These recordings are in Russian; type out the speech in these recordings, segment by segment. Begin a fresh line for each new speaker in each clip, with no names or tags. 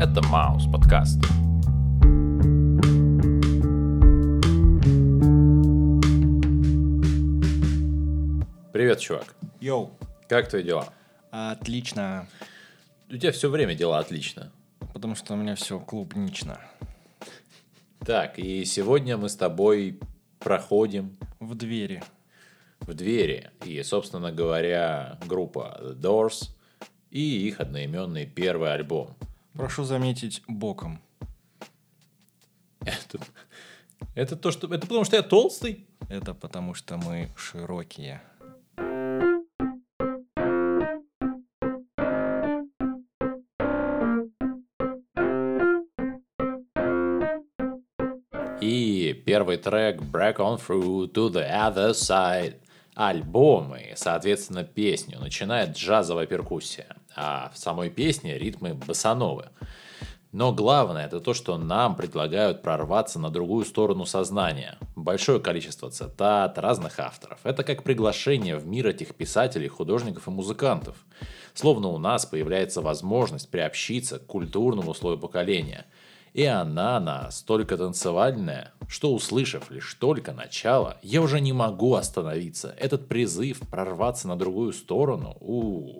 Это Маус подкаст. Привет, чувак.
Йоу.
Как твои дела?
Отлично.
У тебя все время дела отлично.
Потому что у меня все клубнично.
Так, и сегодня мы с тобой проходим
В двери.
в двери. И, собственно говоря, группа The Doors и их одноименный первый альбом.
Прошу заметить, боком.
Это, это то, что... Это потому, что я толстый?
Это потому что мы широкие.
И первый трек Break On Through to the Other Side. Альбом и, соответственно, песню начинает джазовая перкуссия, а в самой песне ритмы басановы. Но главное это то, что нам предлагают прорваться на другую сторону сознания. Большое количество цитат разных авторов. Это как приглашение в мир этих писателей, художников и музыкантов. Словно у нас появляется возможность приобщиться к культурному слою поколения. И она настолько танцевальная, что услышав лишь только начало, я уже не могу остановиться. Этот призыв прорваться на другую сторону, у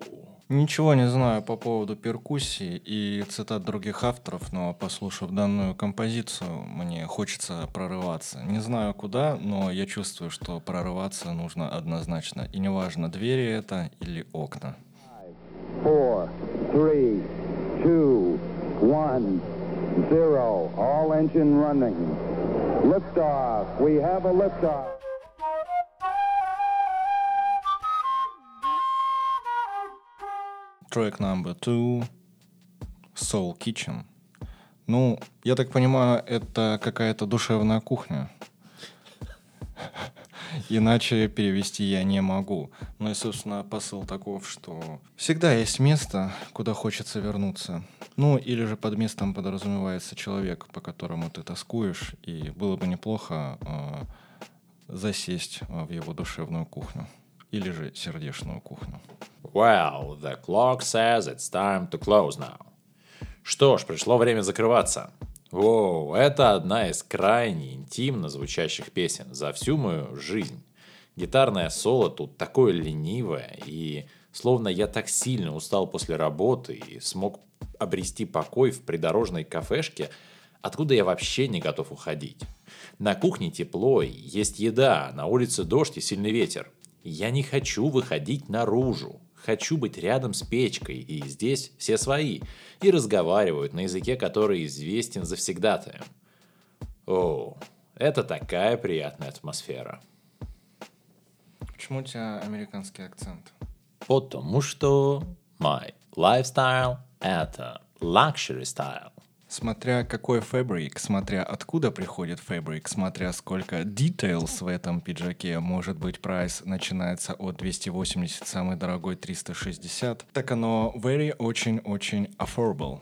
Ничего не знаю по поводу перкуссии и цитат других авторов, но послушав данную композицию, мне хочется прорываться. Не знаю куда, но я чувствую, что прорываться нужно однозначно. И неважно, двери это или окна.
four, three, two, one, zero. All engine running. Liftoff. We have a liftoff.
Трек number two. Soul Kitchen. Ну, я так понимаю, это какая-то душевная кухня. Иначе перевести я не могу. Ну и, собственно, посыл таков, что всегда есть место, куда хочется вернуться. Ну, или же под местом подразумевается человек, по которому ты тоскуешь, и было бы неплохо э, засесть э, в его душевную кухню. Или же сердечную кухню.
Well, the clock says it's time to close now. Что ж, пришло время закрываться. Воу, это одна из крайне интимно звучащих песен за всю мою жизнь. Гитарное соло тут такое ленивое, и словно я так сильно устал после работы и смог обрести покой в придорожной кафешке, откуда я вообще не готов уходить. На кухне тепло, есть еда, на улице дождь и сильный ветер. Я не хочу выходить наружу. Хочу быть рядом с печкой, и здесь все свои, и разговаривают на языке, который известен завсегдатаем. О, это такая приятная атмосфера.
Почему у тебя американский акцент?
Потому что my lifestyle – это luxury style.
Смотря какой фабрик, смотря откуда приходит фабрик, смотря сколько details в этом пиджаке, может быть, прайс начинается от 280, самый дорогой 360, так оно very очень-очень affordable.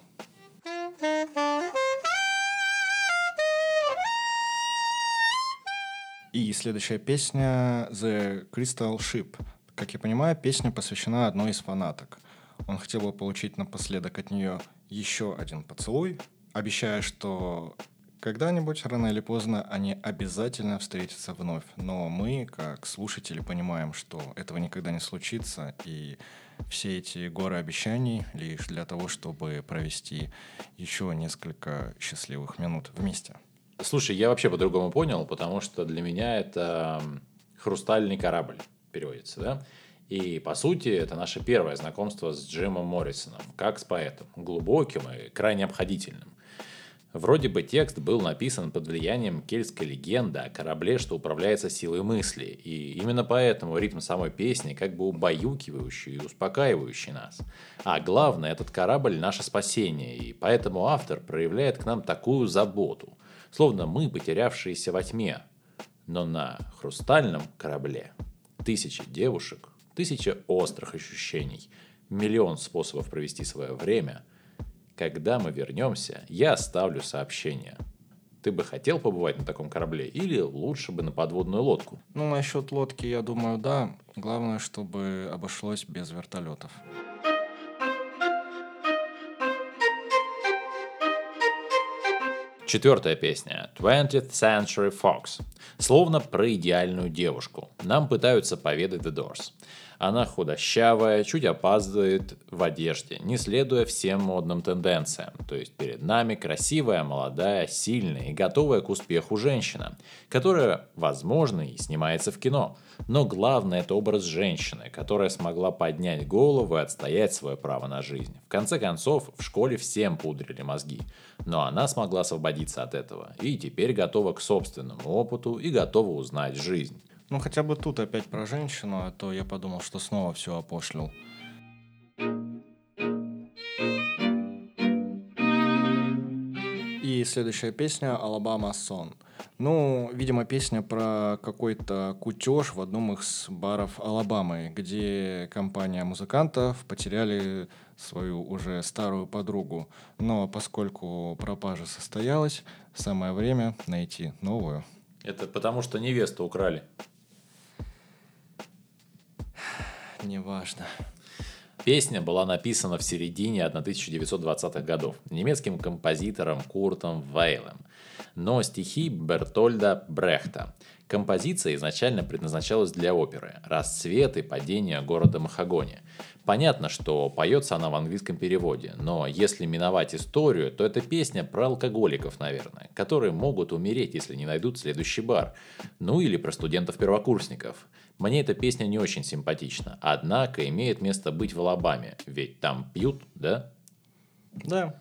И следующая песня The Crystal Ship. Как я понимаю, песня посвящена одной из фанаток. Он хотел бы получить напоследок от нее еще один поцелуй, обещая, что когда-нибудь, рано или поздно, они обязательно встретятся вновь. Но мы, как слушатели, понимаем, что этого никогда не случится, и все эти горы обещаний лишь для того, чтобы провести еще несколько счастливых минут вместе.
Слушай, я вообще по-другому понял, потому что для меня это хрустальный корабль переводится, да? И, по сути, это наше первое знакомство с Джимом Моррисоном, как с поэтом, глубоким и крайне обходительным. Вроде бы текст был написан под влиянием кельтской легенды о корабле, что управляется силой мысли, и именно поэтому ритм самой песни как бы убаюкивающий и успокаивающий нас. А главное, этот корабль – наше спасение, и поэтому автор проявляет к нам такую заботу, словно мы потерявшиеся во тьме, но на хрустальном корабле тысячи девушек, тысяча острых ощущений, миллион способов провести свое время – когда мы вернемся, я оставлю сообщение. Ты бы хотел побывать на таком корабле или лучше бы на подводную лодку?
Ну, насчет лодки, я думаю, да. Главное, чтобы обошлось без вертолетов.
Четвертая песня «20th Century Fox». Словно про идеальную девушку. Нам пытаются поведать The Doors. Она худощавая, чуть опаздывает в одежде, не следуя всем модным тенденциям. То есть перед нами красивая, молодая, сильная и готовая к успеху женщина, которая, возможно, и снимается в кино. Но главное это образ женщины, которая смогла поднять голову и отстоять свое право на жизнь. В конце концов, в школе всем пудрили мозги. Но она смогла освободиться от этого и теперь готова к собственному опыту и готова узнать жизнь.
Ну, хотя бы тут опять про женщину, а то я подумал, что снова все опошлил. И следующая песня «Алабама Сон». Ну, видимо, песня про какой-то кутеж в одном из баров Алабамы, где компания музыкантов потеряли свою уже старую подругу. Но поскольку пропажа состоялась, самое время найти новую.
Это потому, что невесту украли.
Неважно.
Песня была написана в середине 1920-х годов немецким композитором Куртом Вейлем, но стихи Бертольда Брехта. Композиция изначально предназначалась для оперы «Расцвет и падение города Махагони». Понятно, что поется она в английском переводе, но если миновать историю, то это песня про алкоголиков, наверное, которые могут умереть, если не найдут следующий бар. Ну или про студентов-первокурсников. Мне эта песня не очень симпатична, однако имеет место быть в Алабаме, ведь там пьют, да?
Да.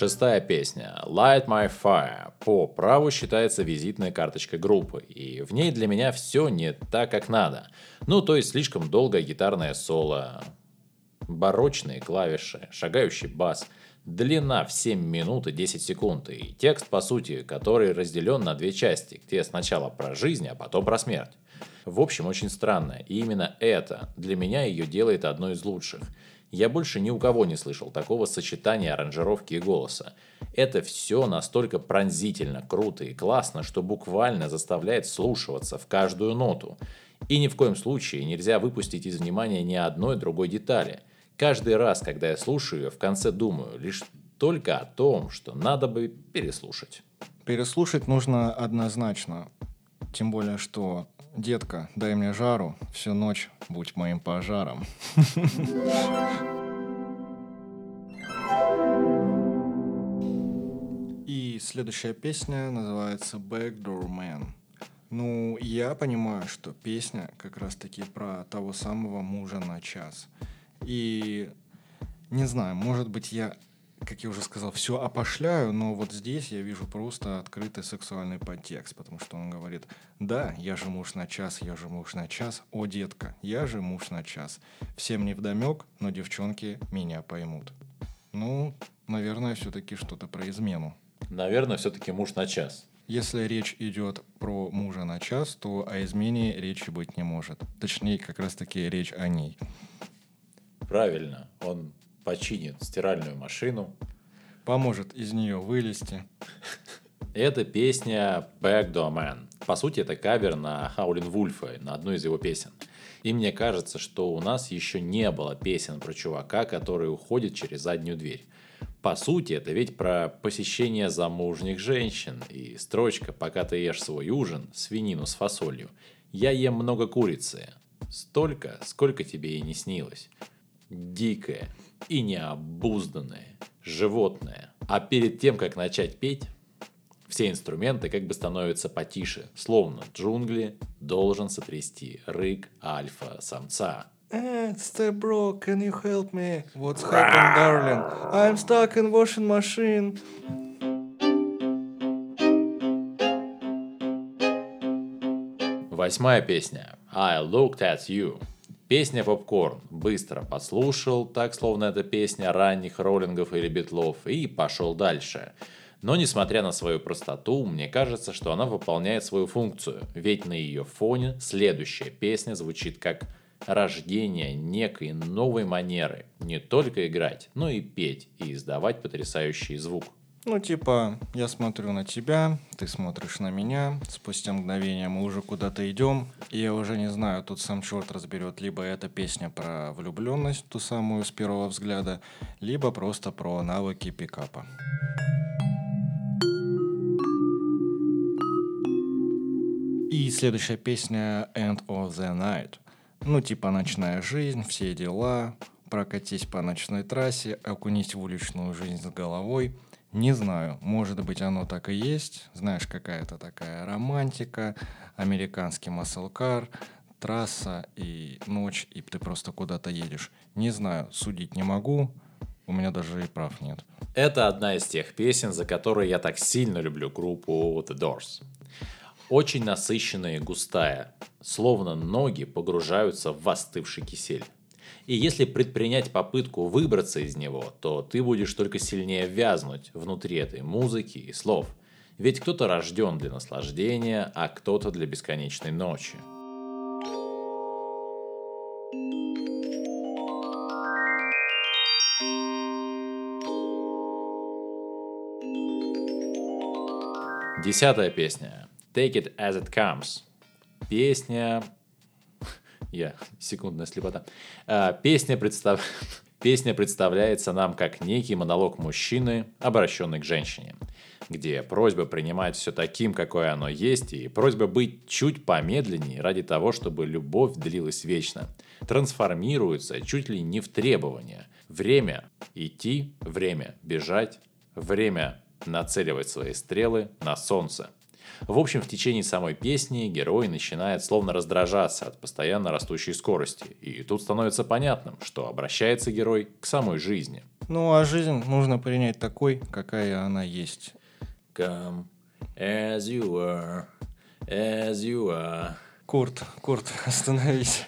Шестая песня «Light My Fire» по праву считается визитной карточкой группы, и в ней для меня все не так, как надо. Ну, то есть слишком долгое гитарное соло, барочные клавиши, шагающий бас, длина в 7 минут и 10 секунд, и текст, по сути, который разделен на две части, где сначала про жизнь, а потом про смерть. В общем, очень странно, и именно это для меня ее делает одной из лучших – я больше ни у кого не слышал такого сочетания аранжировки и голоса. Это все настолько пронзительно, круто и классно, что буквально заставляет слушаться в каждую ноту. И ни в коем случае нельзя выпустить из внимания ни одной другой детали. Каждый раз, когда я слушаю ее, в конце думаю лишь только о том, что надо бы переслушать.
Переслушать нужно однозначно. Тем более, что детка, дай мне жару, всю ночь будь моим пожаром. И следующая песня называется Backdoor Man. Ну, я понимаю, что песня как раз-таки про того самого мужа на час. И не знаю, может быть, я как я уже сказал, все опошляю, но вот здесь я вижу просто открытый сексуальный подтекст, потому что он говорит, да, я же муж на час, я же муж на час, о, детка, я же муж на час. Всем не вдомек, но девчонки меня поймут. Ну, наверное, все-таки что-то про измену.
Наверное, все-таки муж на час.
Если речь идет про мужа на час, то о измене речи быть не может. Точнее, как раз-таки речь о ней.
Правильно. Он починит стиральную машину.
Поможет из нее вылезти.
Это песня Backdoor Man. По сути, это кавер на Хаулин Вульфа, на одну из его песен. И мне кажется, что у нас еще не было песен про чувака, который уходит через заднюю дверь. По сути, это ведь про посещение замужних женщин. И строчка «Пока ты ешь свой ужин, свинину с фасолью, я ем много курицы. Столько, сколько тебе и не снилось. Дикое, и необузданное животное. А перед тем, как начать петь, все инструменты как бы становятся потише, словно джунгли должен сотрясти рык альфа-самца.
Hey, step bro, can you help me? What's happened, darling? I'm stuck in washing machine.
Восьмая песня. I looked at you. Песня «Попкорн». Быстро послушал, так словно это песня ранних роллингов или битлов, и пошел дальше. Но несмотря на свою простоту, мне кажется, что она выполняет свою функцию, ведь на ее фоне следующая песня звучит как рождение некой новой манеры не только играть, но и петь и издавать потрясающий звук.
Ну, типа, я смотрю на тебя, ты смотришь на меня, спустя мгновение мы уже куда-то идем, и я уже не знаю, тут сам черт разберет, либо это песня про влюбленность, ту самую с первого взгляда, либо просто про навыки пикапа. И следующая песня «End of the Night». Ну, типа «Ночная жизнь», «Все дела», прокатись по ночной трассе, окунись в уличную жизнь с головой – не знаю, может быть оно так и есть. Знаешь, какая-то такая романтика, американский маслкар, трасса и ночь, и ты просто куда-то едешь. Не знаю, судить не могу, у меня даже и прав нет.
Это одна из тех песен, за которые я так сильно люблю группу The Doors. Очень насыщенная и густая, словно ноги погружаются в остывший кисель. И если предпринять попытку выбраться из него, то ты будешь только сильнее вязнуть внутри этой музыки и слов. Ведь кто-то рожден для наслаждения, а кто-то для бесконечной ночи. Десятая песня. Take it as it comes. Песня я, секундная слепота. А, песня, представ... песня представляется нам как некий монолог мужчины, обращенный к женщине, где просьба принимать все таким, какое оно есть, и просьба быть чуть помедленнее ради того, чтобы любовь длилась вечно, трансформируется чуть ли не в требование. Время идти, время бежать, время нацеливать свои стрелы на солнце – в общем, в течение самой песни герой начинает словно раздражаться от постоянно растущей скорости. И тут становится понятным, что обращается герой к самой жизни.
Ну, а жизнь нужно принять такой, какая она есть.
Come as you are, as you are.
Курт, Курт, остановись.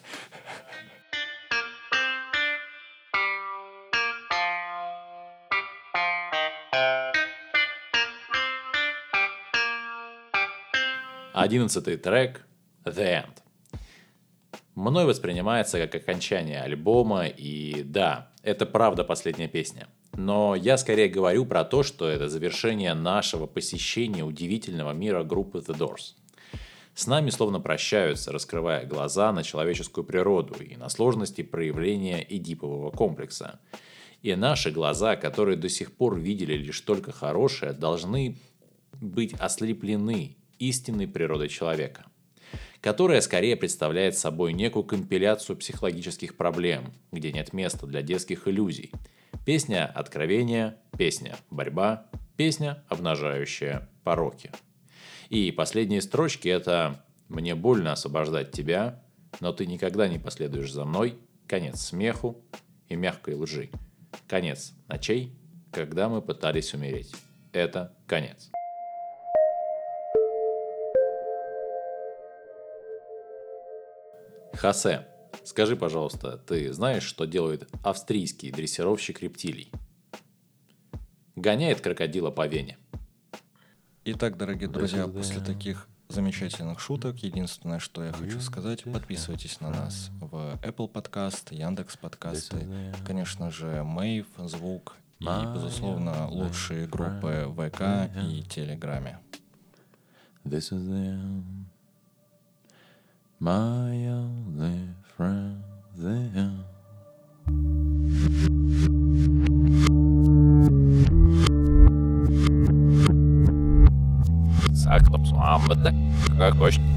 Одиннадцатый трек «The End». Мной воспринимается как окончание альбома, и да, это правда последняя песня. Но я скорее говорю про то, что это завершение нашего посещения удивительного мира группы The Doors. С нами словно прощаются, раскрывая глаза на человеческую природу и на сложности проявления эдипового комплекса. И наши глаза, которые до сих пор видели лишь только хорошее, должны быть ослеплены истинной природой человека, которая скорее представляет собой некую компиляцию психологических проблем, где нет места для детских иллюзий. Песня «Откровение», песня «Борьба», песня, обнажающая пороки. И последние строчки – это «Мне больно освобождать тебя, но ты никогда не последуешь за мной», конец смеху и мягкой лжи. Конец ночей, когда мы пытались умереть. Это конец. Хосе, скажи, пожалуйста, ты знаешь, что делает австрийский дрессировщик рептилий? Гоняет крокодила по вене.
Итак, дорогие друзья, после таких замечательных шуток. Единственное, что я хочу сказать, подписывайтесь на нас в Apple Podcast, Яндекс подкасты, конечно же, Мейв, Звук и, безусловно, лучшие группы ВК и Телеграме. This is the end. My only friend there.
Saklapsvāmbate, kā košķi.